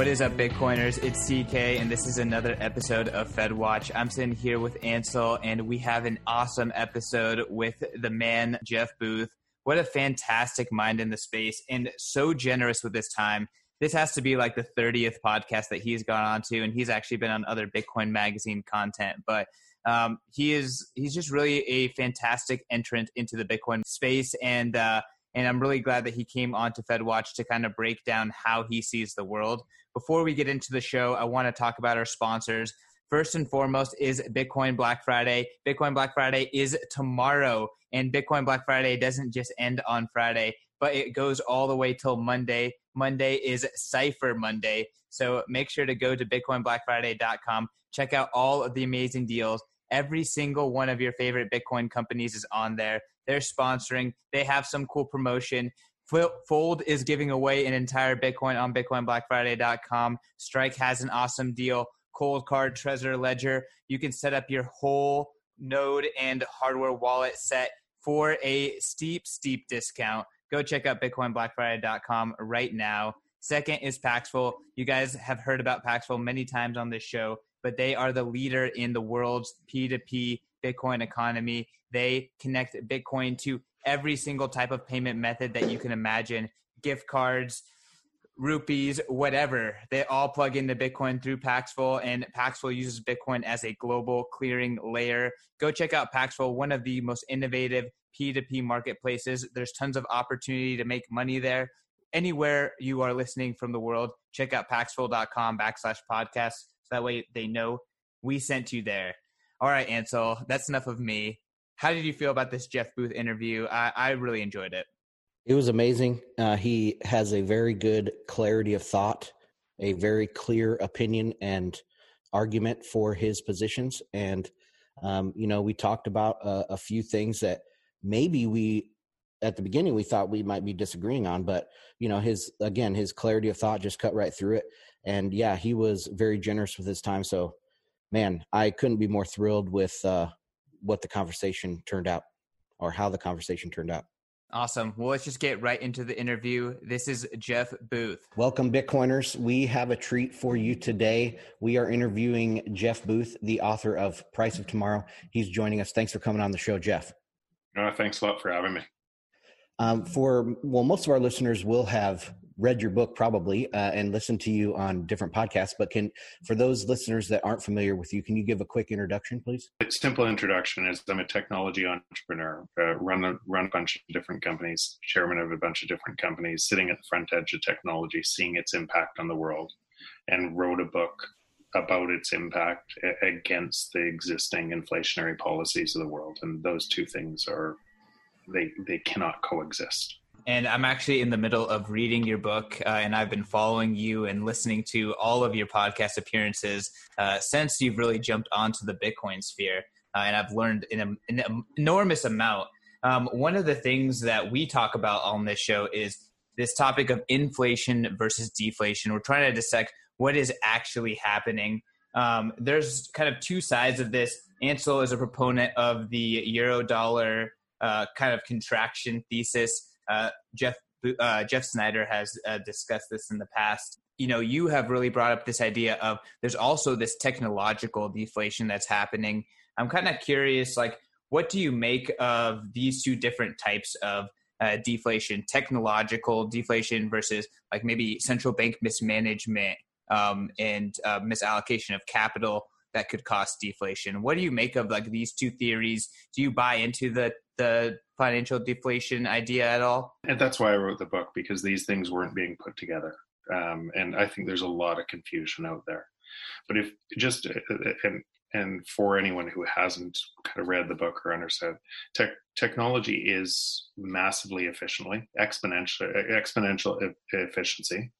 What is up, Bitcoiners? It's CK, and this is another episode of Fed Watch. I'm sitting here with Ansel, and we have an awesome episode with the man, Jeff Booth. What a fantastic mind in the space, and so generous with his time. This has to be like the 30th podcast that he's gone on to, and he's actually been on other Bitcoin magazine content. But um, he is he's just really a fantastic entrant into the Bitcoin space, and uh, and I'm really glad that he came on to FedWatch to kind of break down how he sees the world. Before we get into the show, I want to talk about our sponsors. First and foremost is Bitcoin Black Friday. Bitcoin Black Friday is tomorrow, and Bitcoin Black Friday doesn't just end on Friday, but it goes all the way till Monday. Monday is Cypher Monday. So make sure to go to bitcoinblackfriday.com, check out all of the amazing deals. Every single one of your favorite Bitcoin companies is on there. They're sponsoring. They have some cool promotion. Fold is giving away an entire Bitcoin on BitcoinBlackFriday.com. Strike has an awesome deal. Coldcard, Trezor Ledger. You can set up your whole node and hardware wallet set for a steep, steep discount. Go check out BitcoinBlackFriday.com right now. Second is Paxful. You guys have heard about Paxful many times on this show, but they are the leader in the world's P2P Bitcoin economy. They connect Bitcoin to every single type of payment method that you can imagine gift cards, rupees, whatever. They all plug into Bitcoin through Paxful, and Paxful uses Bitcoin as a global clearing layer. Go check out Paxful, one of the most innovative P2P marketplaces. There's tons of opportunity to make money there. Anywhere you are listening from the world, check out paxful.com backslash podcast. So that way they know we sent you there. All right, Ansel, that's enough of me. How did you feel about this Jeff Booth interview? I, I really enjoyed it. It was amazing. Uh, he has a very good clarity of thought, a very clear opinion and argument for his positions. And, um, you know, we talked about a, a few things that maybe we at the beginning we thought we might be disagreeing on but you know his again his clarity of thought just cut right through it and yeah he was very generous with his time so man, I couldn't be more thrilled with uh, what the conversation turned out or how the conversation turned out. Awesome. Well, let's just get right into the interview. This is Jeff Booth. Welcome, Bitcoiners. We have a treat for you today. We are interviewing Jeff Booth, the author of Price of Tomorrow. He's joining us. Thanks for coming on the show, Jeff. Uh, thanks a lot for having me. Um, for well, most of our listeners will have read your book probably uh, and listened to you on different podcasts. But can for those listeners that aren't familiar with you, can you give a quick introduction, please? A simple introduction is I'm a technology entrepreneur, uh, run a, run a bunch of different companies, chairman of a bunch of different companies, sitting at the front edge of technology, seeing its impact on the world, and wrote a book about its impact against the existing inflationary policies of the world. And those two things are they they cannot coexist. And I'm actually in the middle of reading your book, uh, and I've been following you and listening to all of your podcast appearances uh, since you've really jumped onto the Bitcoin sphere. Uh, and I've learned an, an enormous amount. Um, one of the things that we talk about on this show is this topic of inflation versus deflation. We're trying to dissect what is actually happening. Um, there's kind of two sides of this. Ansel is a proponent of the euro dollar uh, kind of contraction thesis uh, Jeff uh, Jeff Snider has uh, discussed this in the past. You know, you have really brought up this idea of there's also this technological deflation that's happening. I'm kind of curious, like, what do you make of these two different types of uh, deflation, technological deflation versus like maybe central bank mismanagement um, and uh, misallocation of capital that could cause deflation? What do you make of like these two theories? Do you buy into the the financial deflation idea at all? And that's why I wrote the book because these things weren't being put together. Um, and I think there's a lot of confusion out there. But if just uh, uh, and and for anyone who hasn't kind of read the book or understood, tech, technology is massively efficiently exponential exponential efficiency,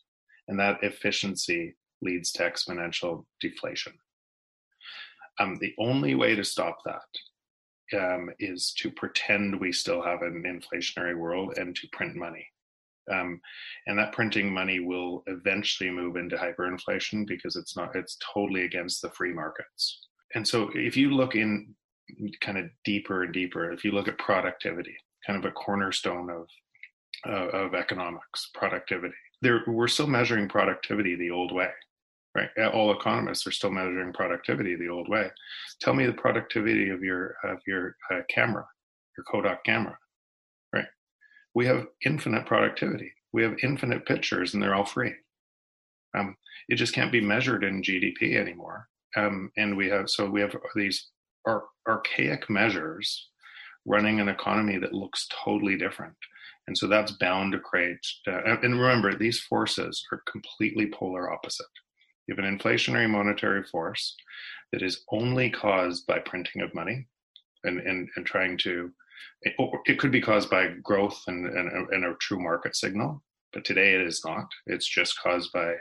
and that efficiency leads to exponential deflation. Um, the only way to stop that um, is to pretend we still have an inflationary world and to print money. Um, and that printing money will eventually move into hyperinflation because it's not it's totally against the free markets. And so if you look in kind of deeper and deeper, if you look at productivity, kind of a cornerstone of uh, of economics, productivity. there we're still measuring productivity the old way right? All economists are still measuring productivity the old way. Tell me the productivity of your of your uh, camera your kodak camera right? We have infinite productivity. We have infinite pictures and they're all free. Um, it just can't be measured in gdp anymore. Um, and we have so we have these ar- archaic measures running an economy that looks totally different. And so that's bound to create uh, and remember these forces are completely polar opposite you have an inflationary monetary force that is only caused by printing of money and and, and trying to it, could be caused by growth and, and, and a true market signal but today it is not it's just caused by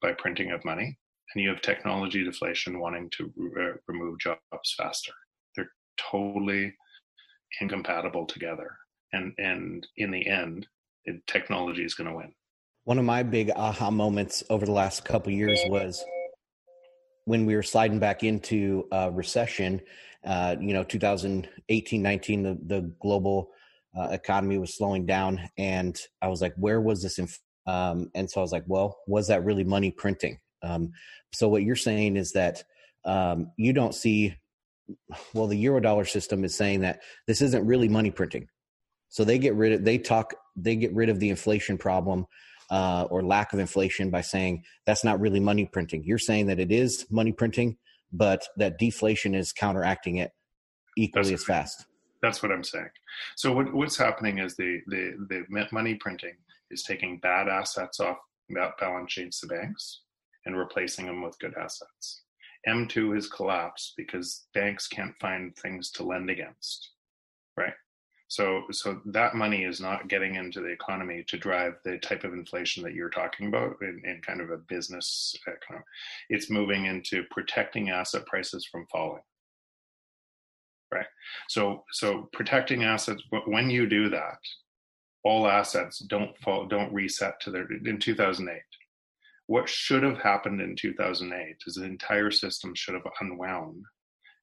by printing of money and you have technology deflation wanting to re- remove jobs faster. They're totally incompatible together, and and in the end, it, technology is going to win. One of my big aha moments over the last couple years was when we were sliding back into a recession. Uh, you know, 2018, 19, the, the global uh, economy was slowing down, and I was like, "Where was this?" Inf-? Um, and so I was like, "Well, was that really money printing?" Um, so what you're saying is that um, you don't see, well, the Eurodollar system is saying that this isn't really money printing. So they get rid of, they talk, they get rid of the inflation problem uh, or lack of inflation by saying that's not really money printing. You're saying that it is money printing, but that deflation is counteracting it equally that's, as fast. That's what I'm saying. So what, what's happening is the, the, the money printing is taking bad assets off balance sheets of banks and replacing them with good assets. M2 has collapsed because banks can't find things to lend against? So, so that money is not getting into the economy to drive the type of inflation that you're talking about in, in kind of a business. Uh, kind of, it's moving into protecting asset prices from falling, right? So, so protecting assets. But when you do that, all assets don't fall, don't reset to their. In 2008, what should have happened in 2008 is the entire system should have unwound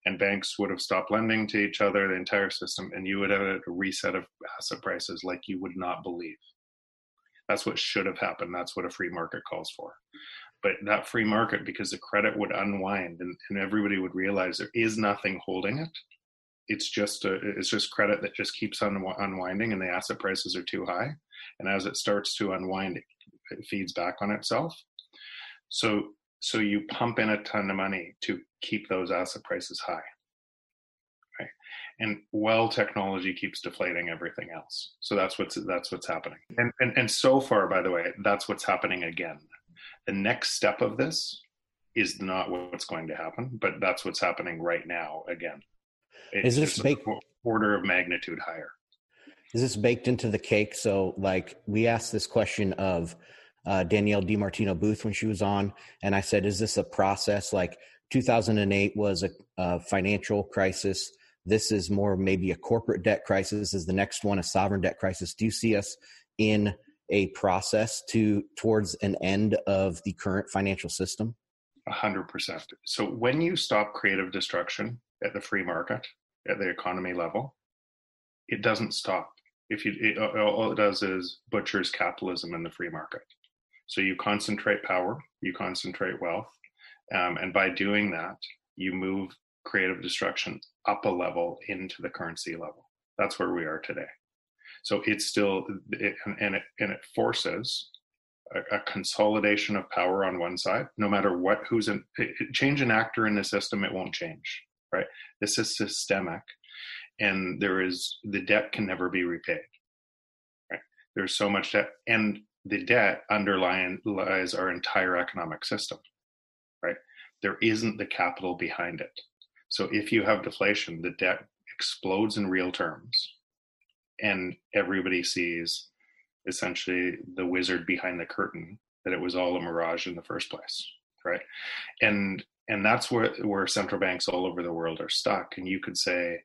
and banks would have stopped lending to each other, the entire system, and you would have a reset of asset prices like you would not believe. That's what should have happened. That's what a free market calls for. But that free market, because the credit would unwind and, and everybody would realize there is nothing holding it. It's just a, it's just credit that just keeps on unwinding, and the asset prices are too high. And as it starts to unwind, it feeds back on itself so so you pump in a ton of money to keep those asset prices high. Right. And well, technology keeps deflating everything else. So that's what's that's what's happening. And and, and so far, by the way, that's what's happening again. The next step of this is not what's going to happen, but that's what's happening right now again. It's is this baked order of magnitude higher? Is this baked into the cake? So like we asked this question of uh, Danielle DiMartino Booth when she was on, and I said, "Is this a process? Like 2008 was a, a financial crisis. This is more maybe a corporate debt crisis. Is the next one a sovereign debt crisis? Do you see us in a process to towards an end of the current financial system?" A hundred percent. So when you stop creative destruction at the free market, at the economy level, it doesn't stop. If you, it, all it does is butchers capitalism in the free market. So you concentrate power, you concentrate wealth, um, and by doing that, you move creative destruction up a level into the currency level. That's where we are today. So it's still, it, and it and it forces a, a, consolidation of power on one side. No matter what, who's in, it, change an actor in the system, it won't change. Right? This is systemic, and there is the debt can never be repaid. Right? There's so much debt, and the debt underlies our entire economic system, right? There isn't the capital behind it. So if you have deflation, the debt explodes in real terms, and everybody sees essentially the wizard behind the curtain that it was all a mirage in the first place, right? And and that's where where central banks all over the world are stuck. And you could say,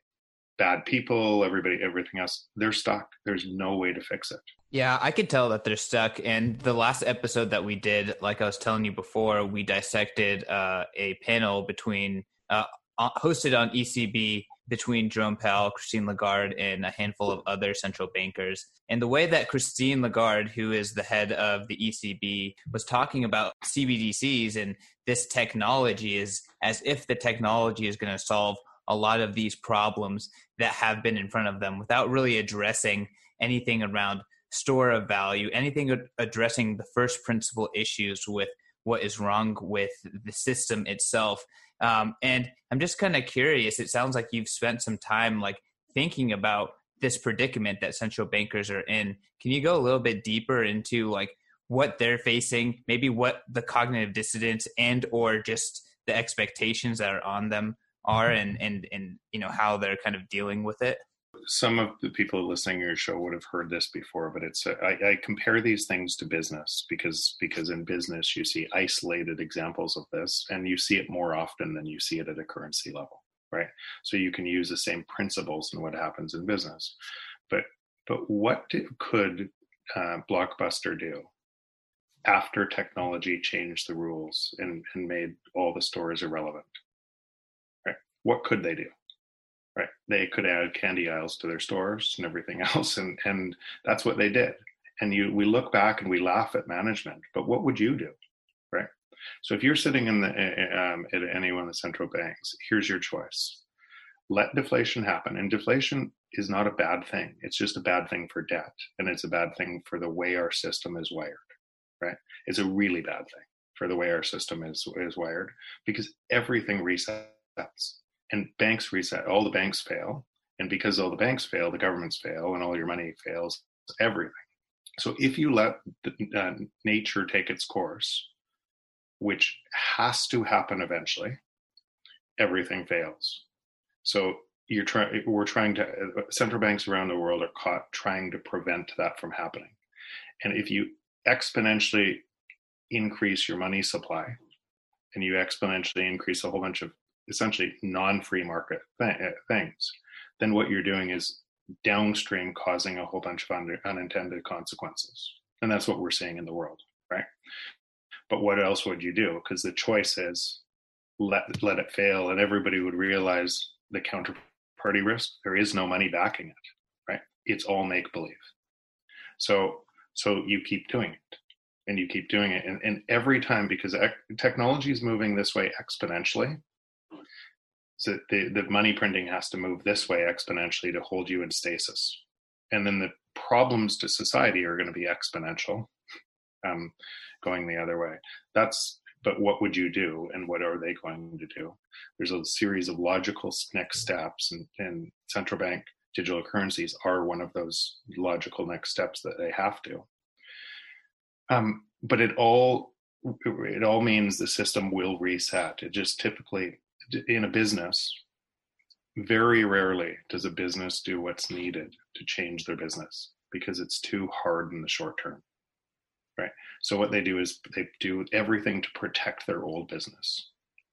bad people, everybody, everything else, they're stuck. There's no way to fix it. Yeah, I could tell that they're stuck. And the last episode that we did, like I was telling you before, we dissected uh, a panel between uh, hosted on ECB between Jerome Powell, Christine Lagarde, and a handful of other central bankers. And the way that Christine Lagarde, who is the head of the ECB, was talking about CBDCs and this technology is as if the technology is going to solve a lot of these problems that have been in front of them without really addressing anything around store of value, anything addressing the first principle issues with what is wrong with the system itself. Um, and I'm just kind of curious. It sounds like you've spent some time like thinking about this predicament that central bankers are in. Can you go a little bit deeper into like what they're facing, maybe what the cognitive dissonance and or just the expectations that are on them are, and and and you know how they're kind of dealing with it? some of the people listening to your show would have heard this before, but it's a, I, I compare these things to business because because in business you see isolated examples of this, and you see it more often than you see it at a currency level, right? So you can use the same principles in what happens in business, but but what did, could uh, Blockbuster do after technology changed the rules and, and made all the stores irrelevant? What could they do? right? They could add candy aisles to their stores and everything else and and that's what they did. And you we look back and we laugh at management but what would you do? Right? So if you're sitting in the um, at any one of the central banks here's your choice. Let deflation happen and deflation is not a bad thing. It's just a bad thing for debt and it's a bad thing for the way our system is wired right? It's a really bad thing for the way our system is is wired because everything resets and banks reset. All the banks fail, and because all the banks fail, the governments fail, and all your money fails. Everything. So if you let the, uh, nature take its course, which has to happen eventually, everything fails. So you're trying. We're trying to. Central banks around the world are caught trying to prevent that from happening. And if you exponentially increase your money supply, and you exponentially increase a whole bunch of essentially non-free market th- uh, things, then what you're doing is downstream causing a whole bunch of un- unintended consequences. And that's what we're seeing in the world, right? But what else would you do? Because the choice is let let it fail, and everybody would realize the counterparty risk. There is no money backing it, right? It's all make believe. So so you keep doing it, and you keep doing it, and, and every time because technology is moving this way exponentially, so the, the money printing has to move this way exponentially to hold you in stasis. And then the problems to society are going to be exponential, um, going the other way. That's but what would you do and what are they going to do? There's a series of logical next steps, and, and central bank digital currencies are one of those logical next steps that they have to. Um, but it all it all means the system will reset. It just typically in a business, very rarely does a business do what's needed to change their business because it's too hard in the short term. Right. So what they do is they do everything to protect their old business.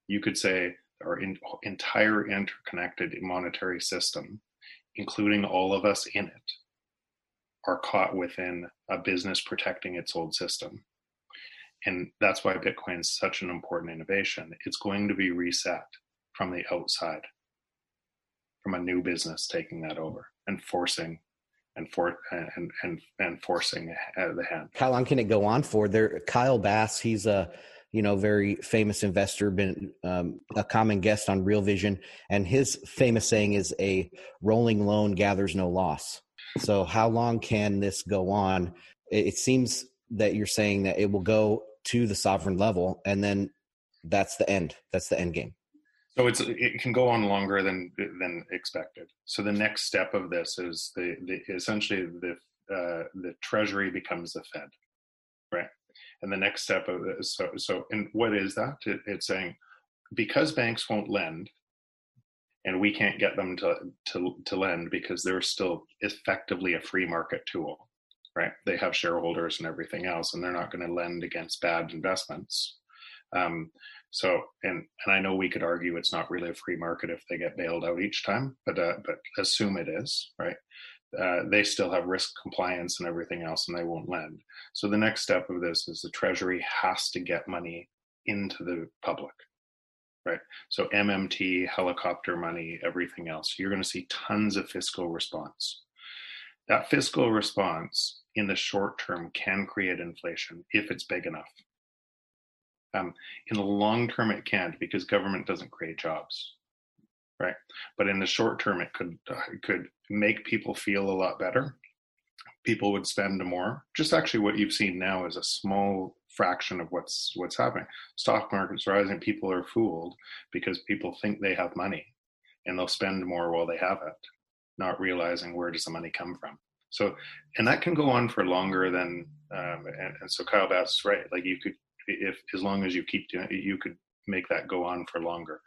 You could say our in, entire interconnected monetary system, including all of us in it, are caught within a business protecting its old system. And that's why Bitcoin is such an important innovation. It's going to be reset from the outside, from a new business taking that over and forcing and for and and and forcing the hand. How long can it go on for? There, Kyle Bass, he's a you know very famous investor, been um, a common guest on Real Vision, and his famous saying is a rolling loan gathers no loss. So how long can this go on? It seems that you're saying that it will go to the sovereign level, and then that's the end. That's the end game. So it's it can go on longer than than expected. So the next step of this is the, the essentially the uh, the Treasury becomes the Fed, right? And the next step of this, so so and what is that? It, it's saying because banks won't lend, and we can't get them to to to lend because they're still effectively a free market tool, right? They have shareholders and everything else, and they're not going to lend against bad investments. Um, so, and and I know we could argue it's not really a free market if they get bailed out each time, but uh, but assume it is, right? Uh, they still have risk compliance and everything else, and they won't lend. So the next step of this is the Treasury has to get money into the public, right? So MMT, helicopter money, everything else. You're going to see tons of fiscal response. That fiscal response in the short term can create inflation if it's big enough. Um, in the long term, it can't because government doesn't create jobs, right? But in the short term, it could uh, it could make people feel a lot better. People would spend more. Just actually, what you've seen now is a small fraction of what's what's happening. Stock market's rising. People are fooled because people think they have money, and they'll spend more while they have it, not realizing where does the money come from. So, and that can go on for longer than. Um, and, and so Kyle Bass is right. Like you could, if as long as you keep doing, it, you could make that go on for longer.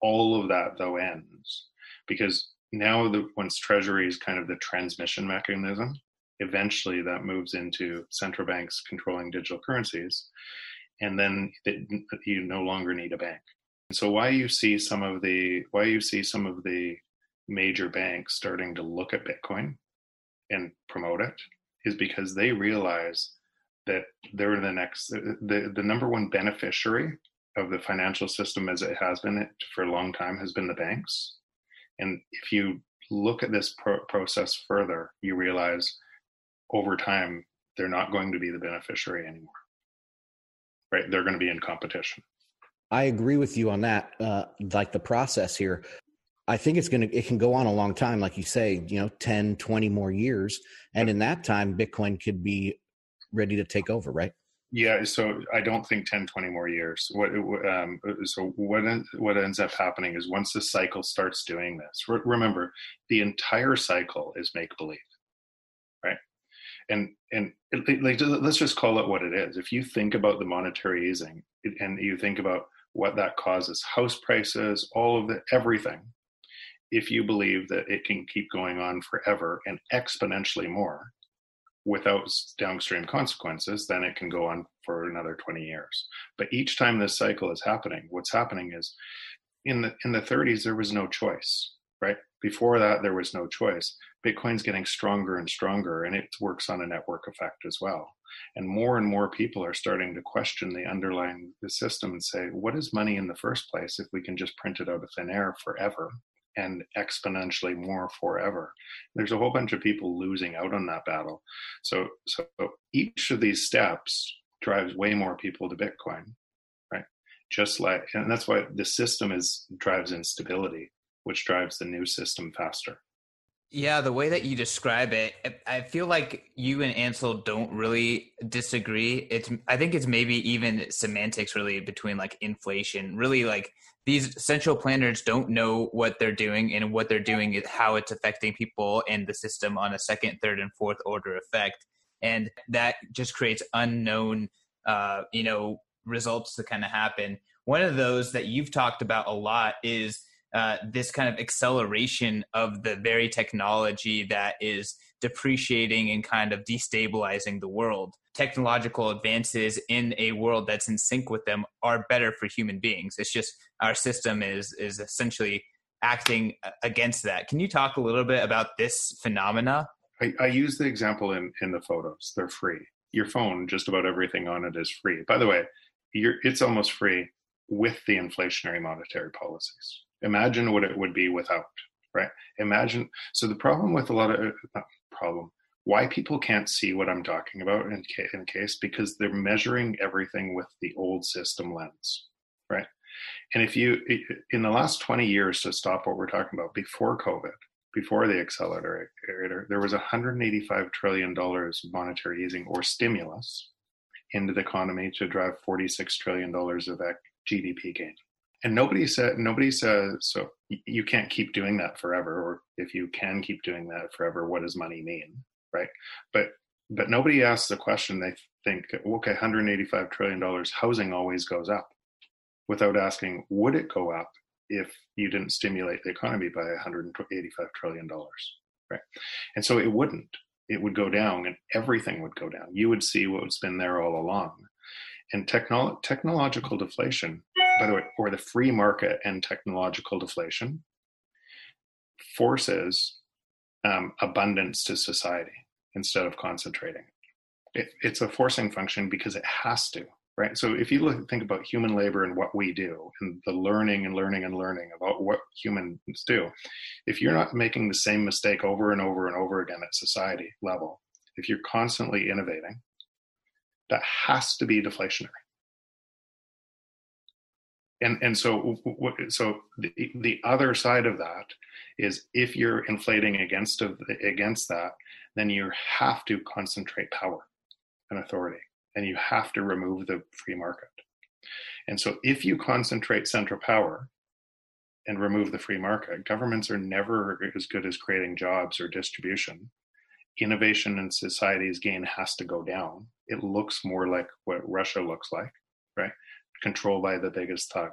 All of that though ends because now the once Treasury is kind of the transmission mechanism, eventually that moves into central banks controlling digital currencies, and then it, you no longer need a bank. So why you see some of the why you see some of the major banks starting to look at Bitcoin and promote it is because they realize that they're the next the, the number one beneficiary of the financial system as it has been for a long time has been the banks. And if you look at this pro- process further you realize over time they're not going to be the beneficiary anymore. Right? They're going to be in competition. I agree with you on that uh, like the process here. I think it's going to, it can go on a long time, like you say, you know, 10, 20 more years. And in that time, Bitcoin could be ready to take over, right? Yeah. So I don't think 10, 20 more years. What, um, so what, what ends up happening is once the cycle starts doing this, re- remember the entire cycle is make believe, right? And, and it, like, let's just call it what it is. If you think about the monetary easing and you think about what that causes, house prices, all of the, everything, if you believe that it can keep going on forever and exponentially more without downstream consequences, then it can go on for another 20 years. But each time this cycle is happening, what's happening is in the in the 30s there was no choice, right? Before that there was no choice. Bitcoin's getting stronger and stronger and it works on a network effect as well. And more and more people are starting to question the underlying the system and say, what is money in the first place if we can just print it out of thin air forever? And exponentially more forever. There's a whole bunch of people losing out on that battle. So, so each of these steps drives way more people to Bitcoin, right? Just like, and that's why the system is drives instability, which drives the new system faster. Yeah, the way that you describe it, I feel like you and Ansel don't really disagree. It's I think it's maybe even semantics really between like inflation. Really like these central planners don't know what they're doing and what they're doing is how it's affecting people and the system on a second, third, and fourth order effect. And that just creates unknown uh, you know, results to kind of happen. One of those that you've talked about a lot is uh, this kind of acceleration of the very technology that is depreciating and kind of destabilizing the world. Technological advances in a world that's in sync with them are better for human beings. It's just our system is is essentially acting against that. Can you talk a little bit about this phenomena? I, I use the example in in the photos. They're free. Your phone, just about everything on it is free. By the way, it's almost free with the inflationary monetary policies Imagine what it would be without, right? Imagine. So the problem with a lot of problem why people can't see what I'm talking about in, in case because they're measuring everything with the old system lens, right? And if you in the last 20 years to stop what we're talking about before COVID, before the accelerator, there was 185 trillion dollars monetary easing or stimulus into the economy to drive 46 trillion dollars of GDP gain and nobody said nobody says so you can't keep doing that forever or if you can keep doing that forever what does money mean? Right? But but nobody asks the question they think okay 185 trillion dollars housing always goes up without asking would it go up if you didn't stimulate the economy by 185 trillion dollars? Right? And so it wouldn't. It would go down and everything would go down. You would see what's been there all along. And technolo- technological deflation by the way, or the free market and technological deflation forces um, abundance to society instead of concentrating. It, it's a forcing function because it has to. right? So if you look, think about human labor and what we do, and the learning and learning and learning about what humans do, if you're not making the same mistake over and over and over again at society level, if you're constantly innovating, that has to be deflationary. And and so so the, the other side of that is if you're inflating against of, against that, then you have to concentrate power and authority and you have to remove the free market. And so, if you concentrate central power and remove the free market, governments are never as good as creating jobs or distribution. Innovation in society's gain has to go down. It looks more like what Russia looks like, right? Controlled by the biggest thug.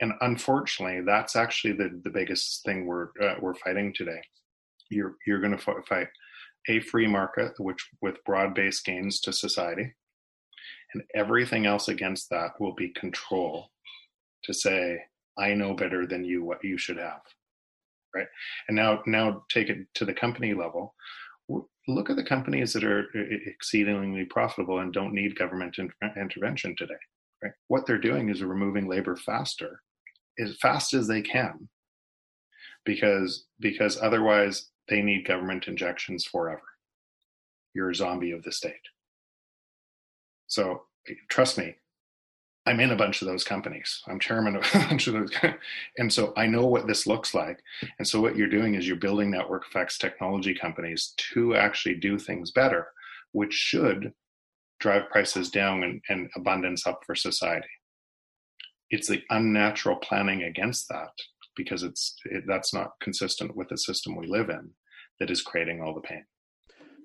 And unfortunately, that's actually the, the biggest thing we're uh, we're fighting today. You're you're going to fight a free market, which with broad based gains to society, and everything else against that will be control to say, I know better than you what you should have. Right. And now, now take it to the company level. Look at the companies that are exceedingly profitable and don't need government inter- intervention today. Right. What they're doing is removing labor faster, as fast as they can, because because otherwise they need government injections forever. You're a zombie of the state. So trust me, I'm in a bunch of those companies. I'm chairman of a bunch of those. And so I know what this looks like. And so what you're doing is you're building network effects technology companies to actually do things better, which should drive prices down and, and abundance up for society. It's the unnatural planning against that because it's it, that's not consistent with the system we live in that is creating all the pain.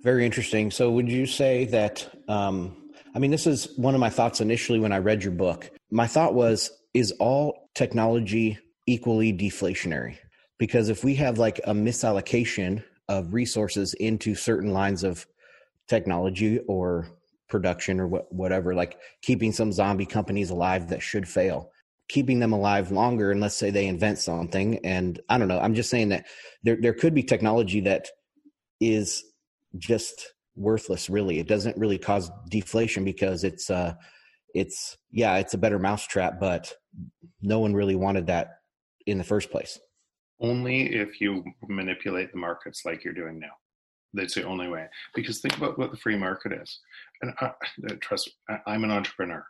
Very interesting. So, would you say that um, I mean, this is one of my thoughts initially when I read your book. My thought was, is all technology equally deflationary? Because if we have like a misallocation of resources into certain lines of technology or production or whatever, like keeping some zombie companies alive that should fail, keeping them alive longer, and let's say they invent something. And I don't know, I'm just saying that there, there could be technology that is just worthless really. It doesn't really cause deflation because it's uh it's yeah it's a better mousetrap but no one really wanted that in the first place. Only if you manipulate the markets like you're doing now that's the only way. Because think about what the free market is. And I, trust I, am an entrepreneur.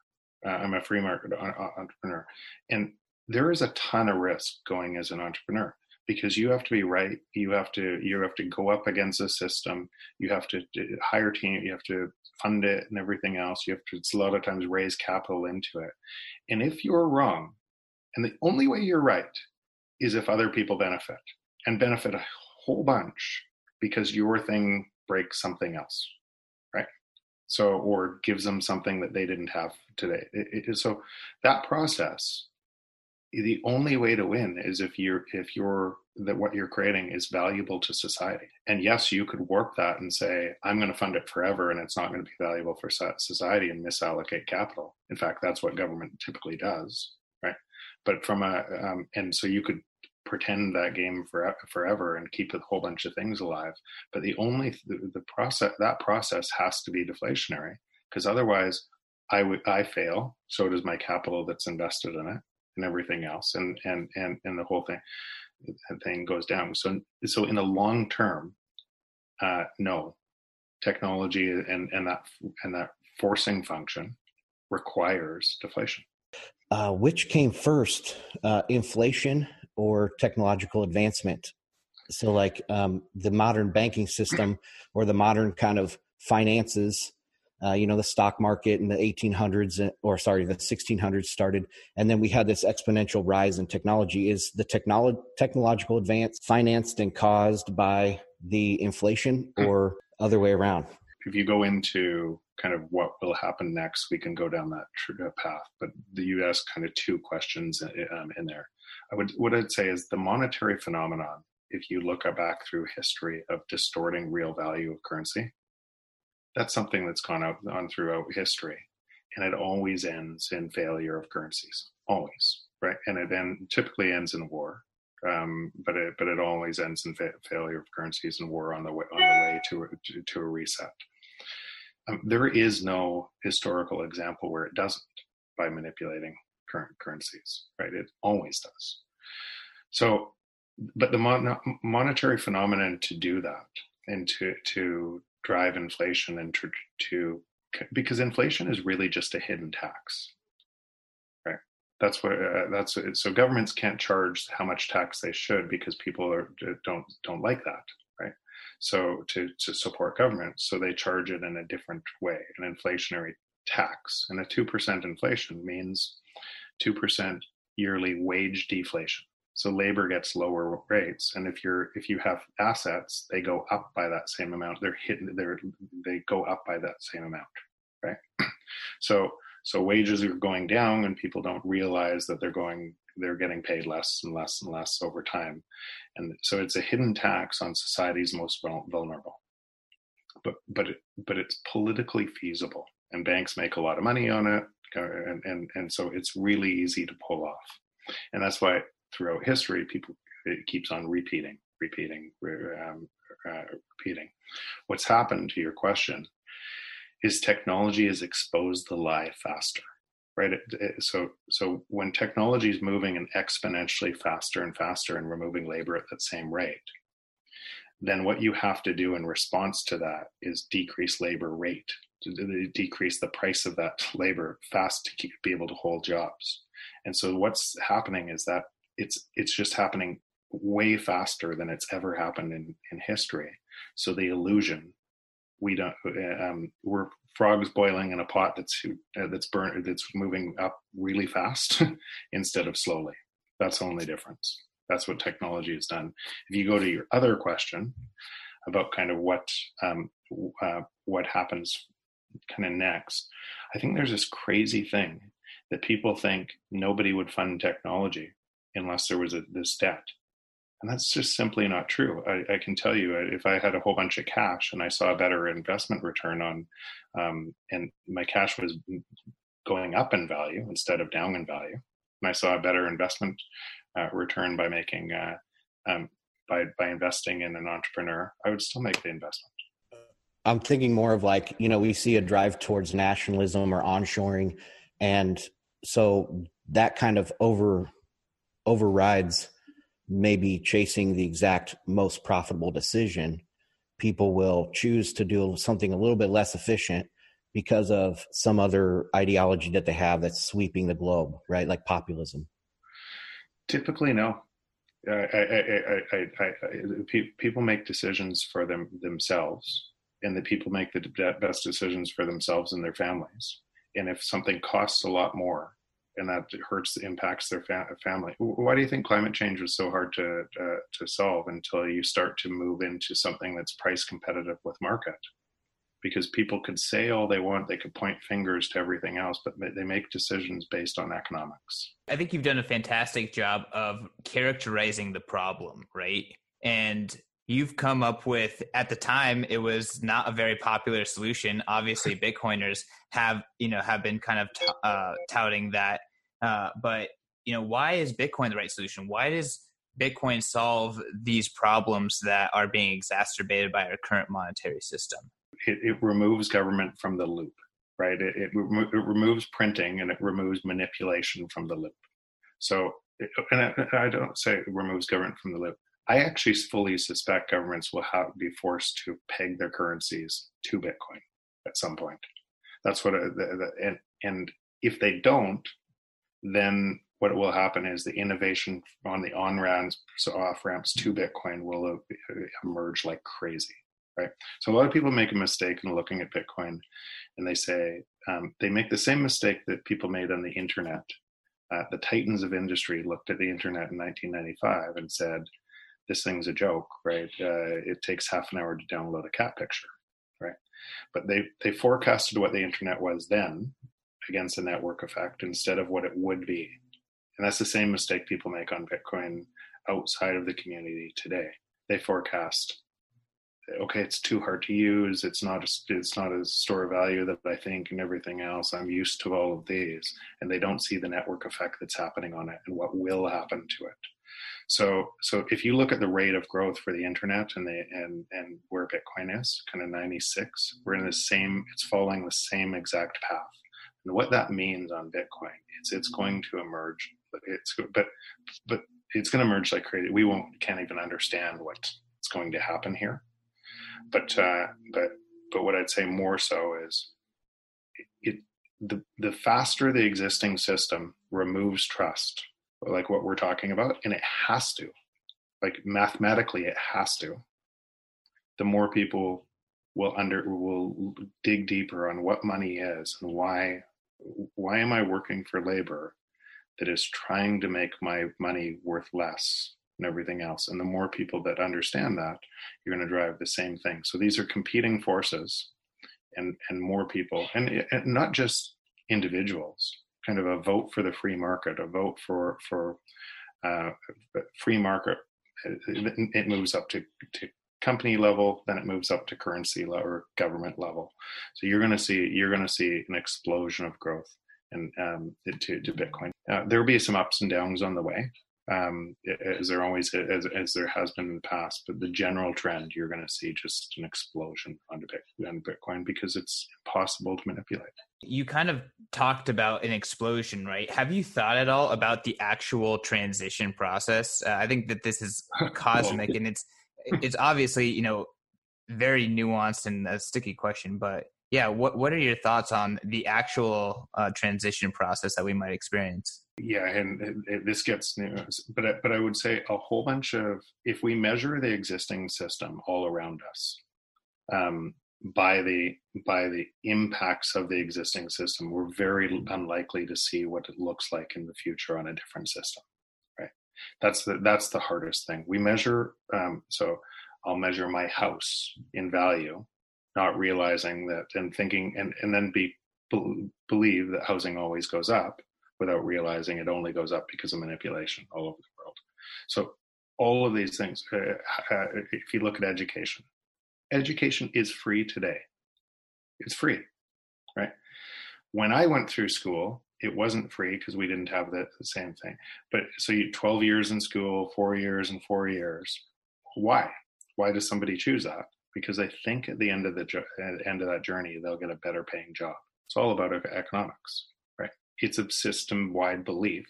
Uh, i'm a free market entrepreneur. And there is a ton of risk going as an entrepreneur because you have to be right. You have to you have to go up against the system. You have to hire team. You have to fund it and everything else. You have to it's a lot of times raise capital into it. And if you're wrong and the only way you're right is if other people benefit and benefit a whole bunch because your thing breaks something else right? So or gives them something that they didn't have today. It, it, so that process the only way to win is if you're if you're that what you're creating is valuable to society. And yes you could warp that and say i'm going to fund it forever and it's not going to be valuable for society and misallocate capital. In fact that's what government typically does right? But from a um, and so you could pretend that game for forever and keep a whole bunch of things alive. But the only the, the process that process has to be deflationary because otherwise i would i fail. So does my capital that's invested in it and everything else. And and and and the whole thing thing goes down. So so in the long term uh no. Technology and and that and that forcing function requires deflation. Uh, which came first uh, inflation or technological advancement. So like um, the modern banking system or the modern kind of finances uh, you know the stock market in the 1800s uh, or sorry the 1600s started and then we had this exponential rise in technology is the technolo- technological advance financed and caused by the inflation hmm. or other way around? If you go into kind of what will happen next we can go down that uh, path but you asked kind of two questions um, in there i would what i'd say is the monetary phenomenon if you look back through history of distorting real value of currency that's something that's gone out on throughout history. And it always ends in failure of currencies always right? And it then typically ends in war um, but it but it always ends in fa- failure of currencies and war on the way on the way to, to to a reset. Um, there is no historical example where it doesn't by manipulating current currencies, right? It always does. So, but the mon- monetary phenomenon to do that and to to drive inflation and to, to because inflation is really just a hidden tax, right? That's what uh, that's so governments can't charge how much tax they should because people are don't don't like that, right? So to to support government, so they charge it in a different way, an inflationary tax, and a two percent inflation means two percent yearly wage deflation. So labor gets lower rates and if you're if you have assets they go up by that same amount. They're hidden they're they go up by that same amount right? So so wages are going down and people don't realize that they're going they're getting paid less and less and less over time. And so it's a hidden tax on society's most vulnerable. But but it, but it's politically feasible and banks make a lot of money on it and and, and so it's really easy to pull off and that's why throughout history, people it keeps on repeating, repeating, um, uh, repeating. What's happened to your question is technology has exposed the lie faster, right? It, it, so, so when technology is moving and exponentially faster and faster and removing labor at that same rate, then what you have to do in response to that is decrease labor rate, to decrease the price of that labor fast to keep, be able to hold jobs. And so what's happening is that it's it's just happening way faster than it's ever happened in in history. So the illusion we don't um, we're frogs boiling in a pot that's uh, that's burnt that's moving up really fast instead of slowly. That's the only difference. That's what technology has done. If you go to your other question about kind of what um, uh, what happens kind of next i think there's this crazy thing that people think nobody would fund technology unless there was a, this debt. And that's just simply not true. I, I, can tell you, uh, if I had a whole bunch of cash and I saw a better investment return on, um, and my cash was going up in value instead of down in value, and I saw a better investment uh, return by making, uh, um, by by investing in an entrepreneur, I would still make the investment. I'm thinking more of like you know we see a drive towards nationalism or onshoring, and so that kind of over overrides maybe chasing the exact most profitable decision, people will choose to do something a little bit less efficient because of some other ideology that they have that's sweeping the globe, right? Like populism. Typically, no. I, I, I, people make decisions for them themselves, and that people make the best decisions for themselves and their families. And if something costs a lot more, and that hurts impacts their fa- family. Why do you think climate change was so hard to uh, to solve until you start to move into something that's price competitive with market? Because people could say all they want, they could point fingers to everything else, but they make decisions based on economics. I think you've done a fantastic job of characterizing the problem, right? And you've come up with at the time it was not a very popular solution. Obviously bitcoiners have you know have been kind of t- uh, touting that uh, but you know why is bitcoin the right solution? Why does bitcoin solve these problems that are being exacerbated by our current monetary system? It, it removes government from the loop right? It, it, remo- it, removes printing and it removes manipulation from the loop. So and I, I don't say it removes government from the loop I actually fully suspect governments will have be forced to peg their currencies to Bitcoin at some point. That's what, the, the, and and if they don't, then what will happen is the innovation on the on ramps, so off ramps to Bitcoin will emerge like crazy, right? So a lot of people make a mistake in looking at Bitcoin, and they say um, they make the same mistake that people made on the internet. Uh, the titans of industry looked at the internet in 1995 and said, this thing's a joke, right? Uh, it takes half an hour to download a cat picture, right? But they they forecasted what the internet was then against the network effect instead of what it would be, and that's the same mistake people make on Bitcoin outside of the community today. They forecast, okay, it's too hard to use. It's not a, it's not a store of value that I think, and everything else. I'm used to all of these, and they don't see the network effect that's happening on it and what will happen to it So, so if you look at the rate of growth for the internet and the and and where Bitcoin is, kind of 96, we're in the same. It's following the same exact path. And what that means on Bitcoin, it's it's going to emerge. It's but but it's going to emerge like crazy. We won't can't even understand what's going to happen here. But uh, but but what I'd say more so is it, it the the faster the existing system removes trust like what we're talking about, and it has to. Like mathematically, it has to. The more people will under will dig deeper on what money is and why why am I working for labor that is trying to make my money worth less and everything else. And the more people that understand that, you're going to drive the same thing. So these are competing forces and and more people and, and not just individuals kind of a vote for the free market, a vote for for uh, free market. It, it moves up to, to company level, then it moves up to currency level or government level. So you're going to see you're going to see an explosion of growth and um, to, to Bitcoin. Uh, there will be some ups and downs on the way, um, as there always as, as there has been in the past. But the general trend, you're going to see just an explosion on Bitcoin because it's impossible to manipulate. You kind of talked about an explosion, right? Have you thought at all about the actual transition process? Uh, I think that this is cosmic, well, and it's it's obviously you know very nuanced and a sticky question, but yeah, what what are your thoughts on the actual uh, transition process that we might experience? Yeah, and, and this gets new but but I would say a whole bunch of if we measure the existing system all around us, um, by the by the impacts of the existing system, we're very unlikely to see what it looks like in the future on a different system. Right. That's the that's the hardest thing. We measure. Um, so I'll measure my house in value, not realizing that and thinking and and then be believe that housing always goes up without realizing it only goes up because of manipulation all over the world. So all of these things. Uh, uh, if you look at education, education is free today. It's free, right? When I went through school, it wasn't free because we didn't have the, the, same thing. But so you 12 years in school, four years and four years. Why? Why does somebody choose that? Because they think at the end of the end of that journey, they'll get a better paying job. It's all about economics? It's a system wide belief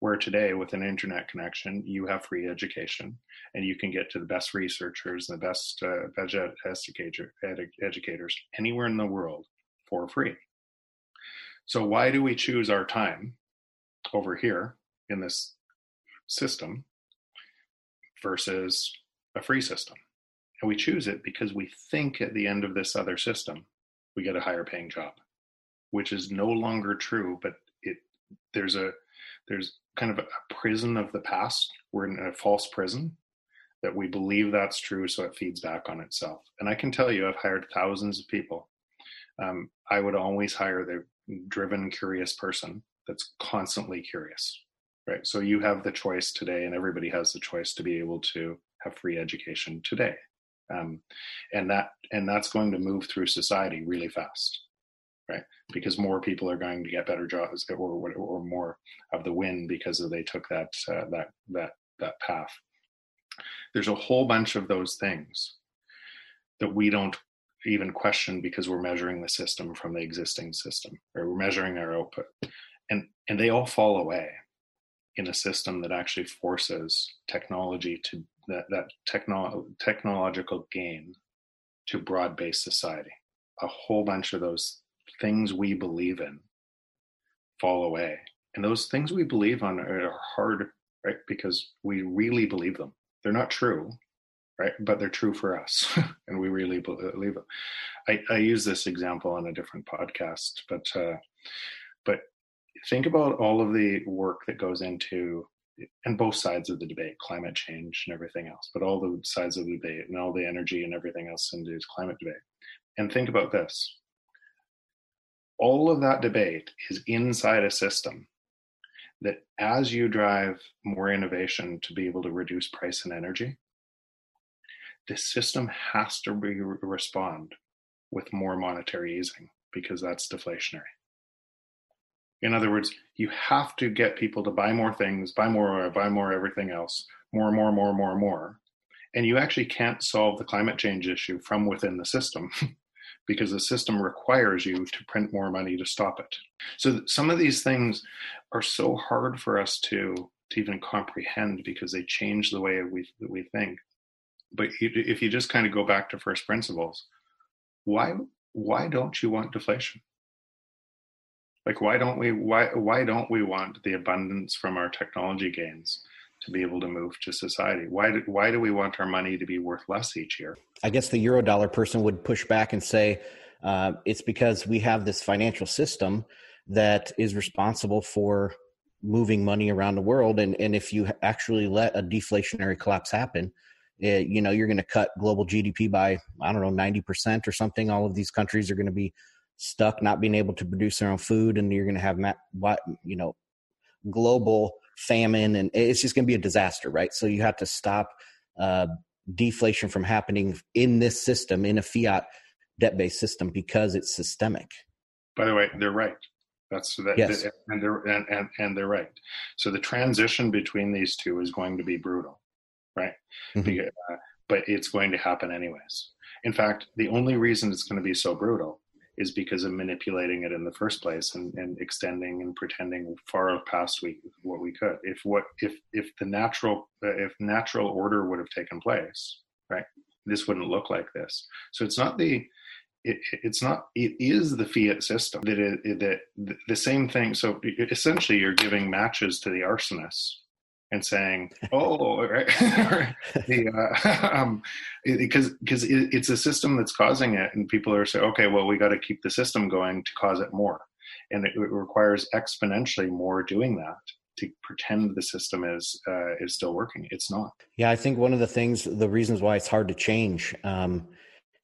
where today, with an internet connection, you have free education and you can get to the best researchers and the best uh, educator, educators anywhere in the world for free. So, why do we choose our time over here in this system versus a free system? And we choose it because we think at the end of this other system, we get a higher paying job, which is no longer true, but it there's a there's kind of a prison of the past. We're in a false prison that we believe that's true, so it feeds back on itself. And I can tell you, I've hired thousands of people. Um, I would always hire the driven, curious person that's constantly curious, right? So you have the choice today, and everybody has the choice to be able to have free education today, um, and that and that's going to move through society really fast right? Because more people are going to get better jobs or or more of the win because they took that uh, that that that path. There's a whole bunch of those things that we don't even question because we're measuring the system from the existing system or we're measuring our output and and they all fall away in a system that actually forces technology to that that techno- technological gain to broad-based society a whole bunch of those things we believe in fall away. And those things we believe on are hard, right? Because we really believe them. They're not true, right? But they're true for us, and we really believe them. I, I use this example on a different podcast, but uh, but think about all of the work that goes into and both sides of the debate, climate change and everything else, but all the sides of the debate and all the energy and everything else into climate debate. And think about this all of that debate is inside a system that as you drive more innovation to be able to reduce price and energy, the system has to be, respond with more monetary easing because that's deflationary. In other words, you have to get people to buy more things, buy more, buy more everything else, more, and more, more, more, more. And you actually can't solve the climate change issue from within the system because the system requires you to print more money to stop it. So some of these things are so hard for us to, to even comprehend because they change the way we, we think. But if you just kind of go back to first principles, why why don't you want deflation? Like why don't we why why don't we want the abundance from our technology gains to be able to move to society? Why do, why do we want our money to be worth less each year? I guess the Eurodollar person would push back and say uh, it's because we have this financial system that is responsible for moving money around the world, and and if you actually let a deflationary collapse happen, it, you know you're going to cut global GDP by I don't know ninety percent or something. All of these countries are going to be stuck not being able to produce their own food, and you're going to have what you know global famine, and it's just going to be a disaster, right? So you have to stop uh, deflation from happening in this system, in a fiat debt-based system, because it's systemic. By the way, they're right. That's that, yes. and they're and, and, and they're right. So the transition between these two is going to be brutal, right? Mm-hmm. Uh, but it's going to happen anyways. In fact, the only reason it's going to be so brutal is because of manipulating it in the first place and, and extending and pretending far past we, what we could. If what if if the natural uh, if natural order would have taken place, right? This wouldn't look like this. So it's not the it, it's not it is the fiat system that it, that the same thing so essentially you're giving matches to the arsonists and saying, "Oh, right, uh, um, because because it, it's a system that's causing it, and people are saying, okay, well, we got to keep the system going to cause it more, and it, it, requires exponentially more doing that to pretend the system is uh, is still working. It's not. Yeah, I think one of the things, the reasons why it's hard to change, um,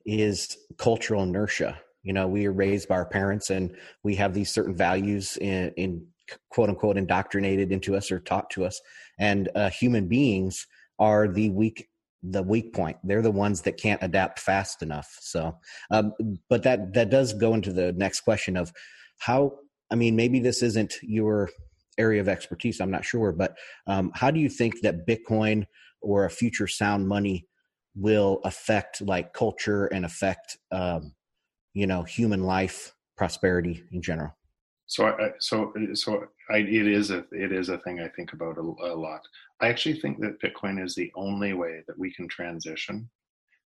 is cultural inertia. You know, we are raised by our parents, and we have these certain values in, in quote unquote indoctrinated into us or taught to us and uh, human beings are the weak the weak point. They're the ones that can't adapt fast enough. So um, but that that does go into the next question of how i mean maybe this isn't your area of expertise i'm not sure but um, how do you think that bitcoin or a future sound money will affect like culture and affect um, you know human life prosperity in general so so so I, it is a it is a thing I think about a, a, lot. I actually think that Bitcoin is the only way that we can transition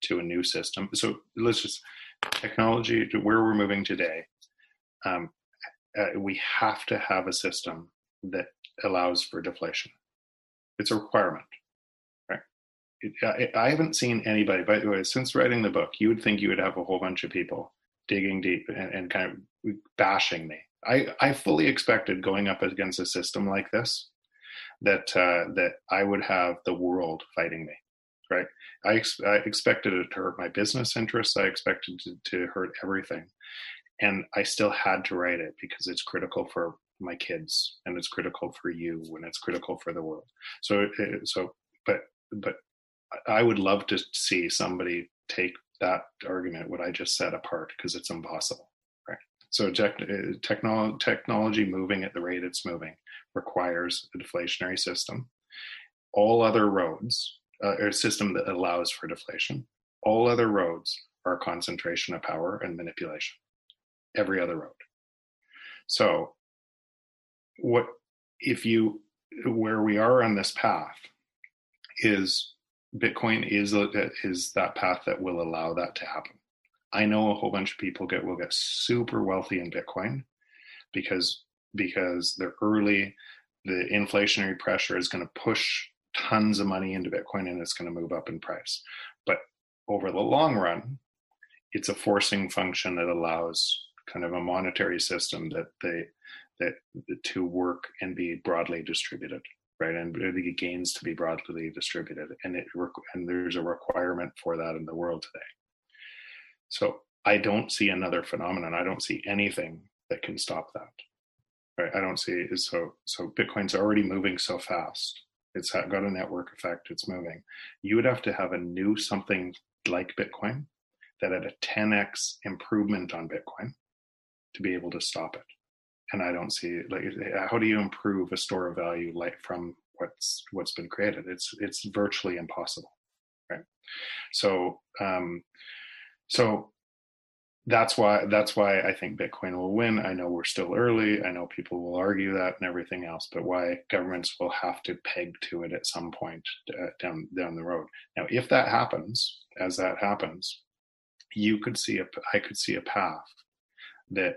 to a new system. So let's just technology to where we're moving today. Um, uh, we have to have a system that allows for deflation. It's a requirement, right? It, I, I haven't seen anybody. By the way, since writing the book, you would think you would have a whole bunch of people digging deep and, and kind of bashing me I, I fully expected going up against a system like this that uh, that I would have the world fighting me, right? I, ex- I expected it to hurt my business interests. I expected to, to hurt everything, and I still had to write it because it's critical for my kids and it's critical for you and it's critical for the world. So uh, so but but I would love to see somebody take that argument what I just said apart because it's impossible. So tech, uh, technolo- technology moving at the rate it's moving requires a deflationary system. All other roads, uh, a system that allows for deflation. All other roads are a concentration of power and manipulation. Every other road. So, what if you where we are on this path is Bitcoin is is that path that will allow that to happen. I know a whole bunch of people get will get super wealthy in Bitcoin because because they're early. The inflationary pressure is going to push tons of money into Bitcoin and it's going to move up in price. But over the long run, it's a forcing function that allows kind of a monetary system that they that to work and be broadly distributed right and the gains to be broadly distributed and it and there's a requirement for that in the world today so I don't see another phenomenon. I don't see anything that can stop that. Right? I don't see so so Bitcoin's already moving so fast. It's got a network effect. It's moving. You would have to have a new something like Bitcoin that had a 10x improvement on Bitcoin to be able to stop it. and I don't see like how do you improve a store of value like from what's what's been created? It's it's virtually impossible, right? So um, so that's why that's why I think Bitcoin will win. I know we're still early. I know people will argue that and everything else, but why governments will have to peg to it at some point uh, down down the road. Now, if that happens, as that happens, you could see a I could see a path that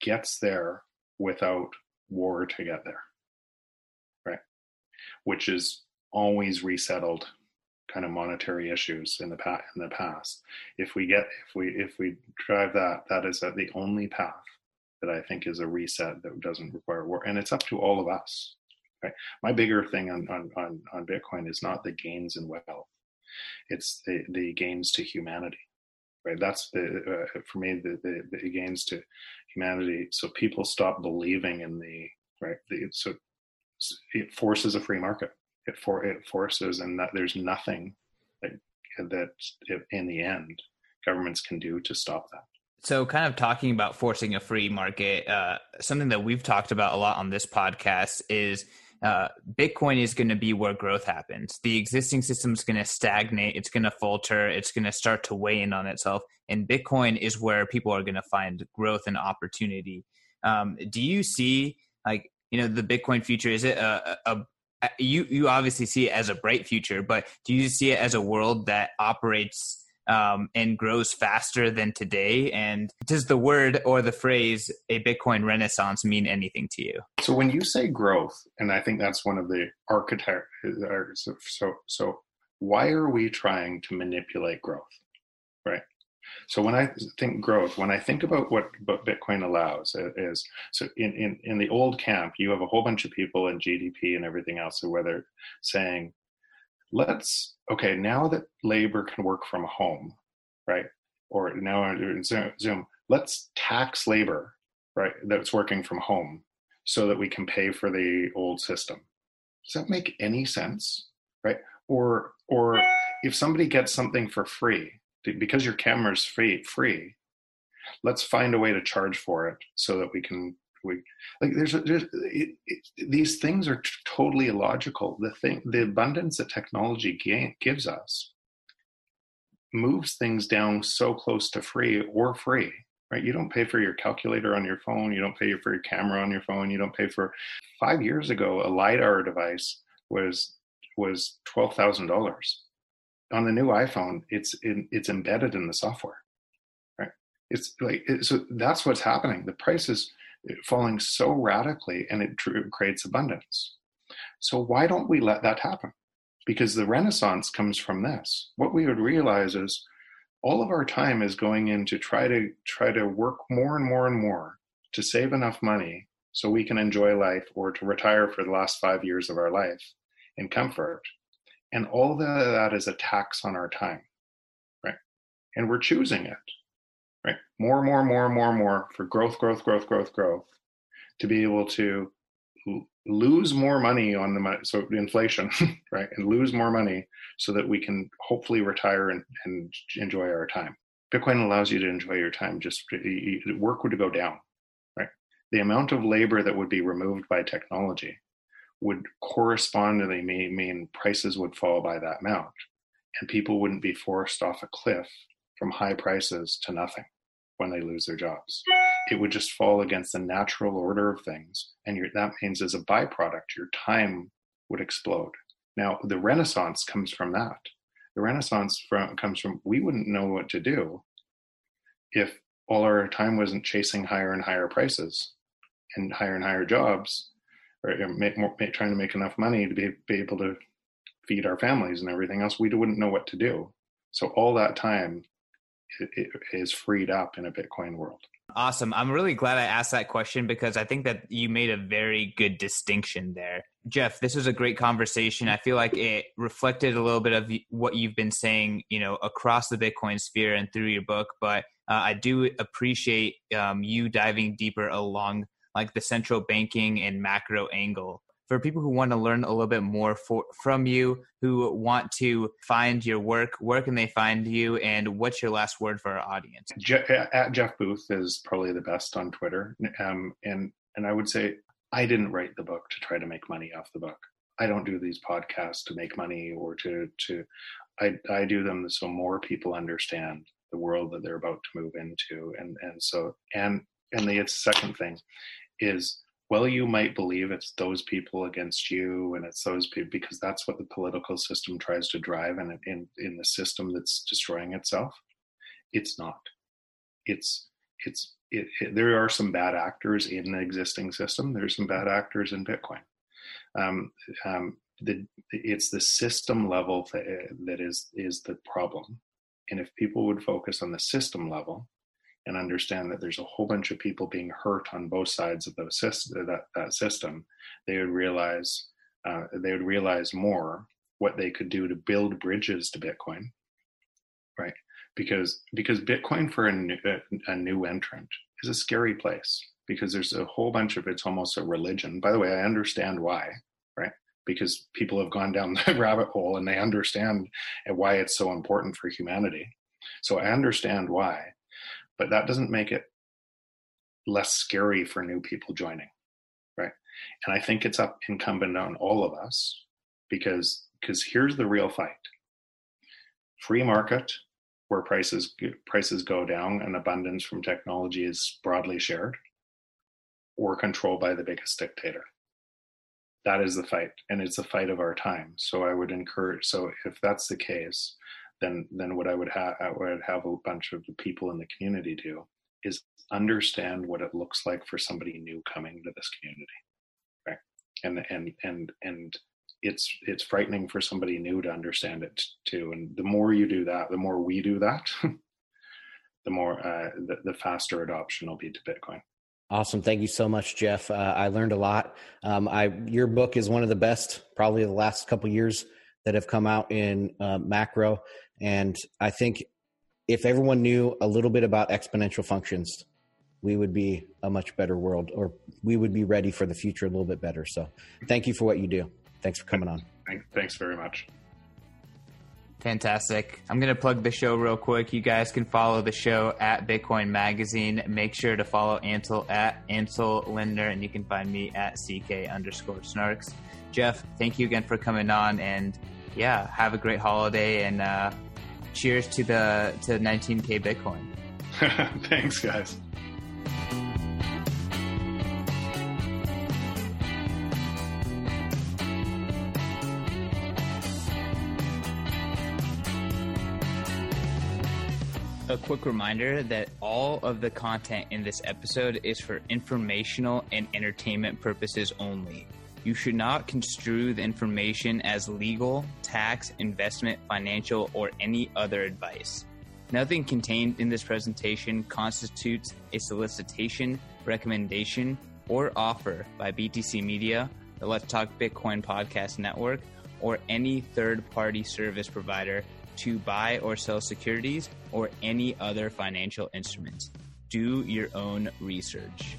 gets there without war to get there, right? Which is always resettled kind of monetary issues in the past in the past. If we get if we if we drive that that is the only path that i think is a reset that doesn't require war and it's up to all of us right? My bigger thing on on on, on bitcoin is not the gains in wealth. It's the the gains to humanity right? That's the uh, for me the, the the gains to humanity. So people stop believing in the right? The, so it forces a free market it for it forces and that there's nothing that that in the end governments can do to stop that. So kind of talking about forcing a free market uh, something that we've talked about a lot on this podcast is uh, bitcoin is going to be where growth happens. The existing system is going to stagnate it's going to falter it's going to start to weigh in on itself and bitcoin is where people are going to find growth and opportunity. Um, do you see like you know the bitcoin future is it a, a, you you obviously see it as a bright future, but do you see it as a world that operates um, and grows faster than today? And does the word or the phrase "a Bitcoin Renaissance" mean anything to you? So when you say growth, and I think that's one of the architect. So so so why are we trying to manipulate growth, right? So when I think growth, when I think about what, Bitcoin allows uh, is, so in, in, in the old camp, you have a whole bunch of people in GDP and everything else, so they're saying, let's, okay, now that labor can work from home, right? Or now in Zoom, let's tax labor, right, that's working from home so that we can pay for the old system. Does that make any sense? Right? Or or if somebody gets something for free, because your camera's free free let's find a way to charge for it so that we can we like there's, there's it, it, these things are t- totally illogical. The thing the abundance that technology gives us moves things down so close to free or free right? You don't pay for your calculator on your phone. You don't pay for your camera on your phone. You don't pay for five years ago a lidar device was was $12000 on the new iPhone, it's in, it's embedded in the software, right? It's like it, so that's what's happening. The price is eh, falling so radically, and it creates abundance. So why don't we let that happen? Because the Renaissance comes from this. What we would realize is all of our time is going in to try to try to work more and more and more to save enough money so we can enjoy life or to retire for the last five years of our life in comfort and all of that is a tax on our time, right? And we're choosing it, right? More, more, more, more, more for growth, growth, growth, growth, growth, to be able to lose more money on the money, so inflation, right? And lose more money so that we can hopefully retire and, and enjoy our time. Bitcoin allows you to enjoy your time. Just work would go down, right? The amount of labor that would be removed by technology would correspondingly mean prices would fall by that amount and people wouldn't be forced off a cliff from high prices to nothing when they lose their jobs. It would just fall against the natural order of things. And that means as a byproduct, your time would explode. Now, the Renaissance comes from that. The Renaissance from, comes from we wouldn't know what to do if all our time wasn't chasing higher and higher prices and higher and higher jobs or make more, make, trying to make enough money to be, be able to feed our families and everything else, we wouldn't know what to do. So all that time is freed up in a Bitcoin world. Awesome. I'm really glad I asked that question because I think that you made a very good distinction there. Jeff, this was a great conversation. I feel like it reflected a little bit of what you've been saying, you know, across the Bitcoin sphere and through your book. But uh, I do appreciate um, you diving deeper along like the central banking and macro angle. For people who want to learn a little bit more for, from you, who want to find your work, where can they find you, and what's your last word for our audience? Je- at Jeff Booth is probably the best on Twitter, um, and And I would say, I didn't write the book to try to make money off the book. I don't do these podcasts to make money or to to I I do them so more people understand the world that they're about to move into and and so and and the second thing is well you might believe it's those people against you and it's those people because that's what the political system tries to drive and in in the system that's destroying itself. It's not. It's it's it, it, there are some bad actors in the existing system. There's some bad actors in bitcoin. Um, um, the, it's the system level that, that is is the problem. And if people would focus on the system level and understand that there's a whole bunch of people being hurt on both sides of those system, that, that system, they would realize uh, they would realize more what they could do to build bridges to Bitcoin, right? Because because Bitcoin for a new, a new entrant is a scary place because there's a whole bunch of it's almost a religion. By the way, I understand why, right? Because people have gone down the rabbit hole and they understand why it's so important for humanity. So I understand why but that doesn't make it less scary for new people joining right? And i think it's up incumbent on all of us because because here's the real fight. Free market where prices prices go down and abundance from technology is broadly shared or controlled by the biggest dictator. That is the fight and it's a fight of our time. So i would encourage so if that's the case then then what I would have I would have a bunch of the people in the community do is understand what it looks like for somebody new coming to this community, right? And and and and it's it's frightening for somebody new to understand it too. And the more you do that, the more we do that, the more uh, the, the faster adoption will be to Bitcoin. Awesome. Thank you so much, Jeff. Uh, I learned a lot. Um, I your book is one of the best, probably the last couple years that have come out in uh, macro. And I think if everyone knew a little bit about exponential functions, we would be a much better world, or we would be ready for the future a little bit better. So, thank you for what you do. Thanks for coming on. Thanks very much. Fantastic. I'm going to plug the show real quick. You guys can follow the show at Bitcoin Magazine. Make sure to follow Ansel at Ansel Lindner, and you can find me at CK underscore Snarks. Jeff, thank you again for coming on, and yeah, have a great holiday, and uh, cheers to the to 19k Bitcoin. Thanks, guys. A quick reminder that all of the content in this episode is for informational and entertainment purposes only. You should not construe the information as legal, tax, investment, financial, or any other advice. Nothing contained in this presentation constitutes a solicitation, recommendation, or offer by BTC Media, the Let's Talk Bitcoin podcast network, or any third party service provider to buy or sell securities or any other financial instruments. Do your own research.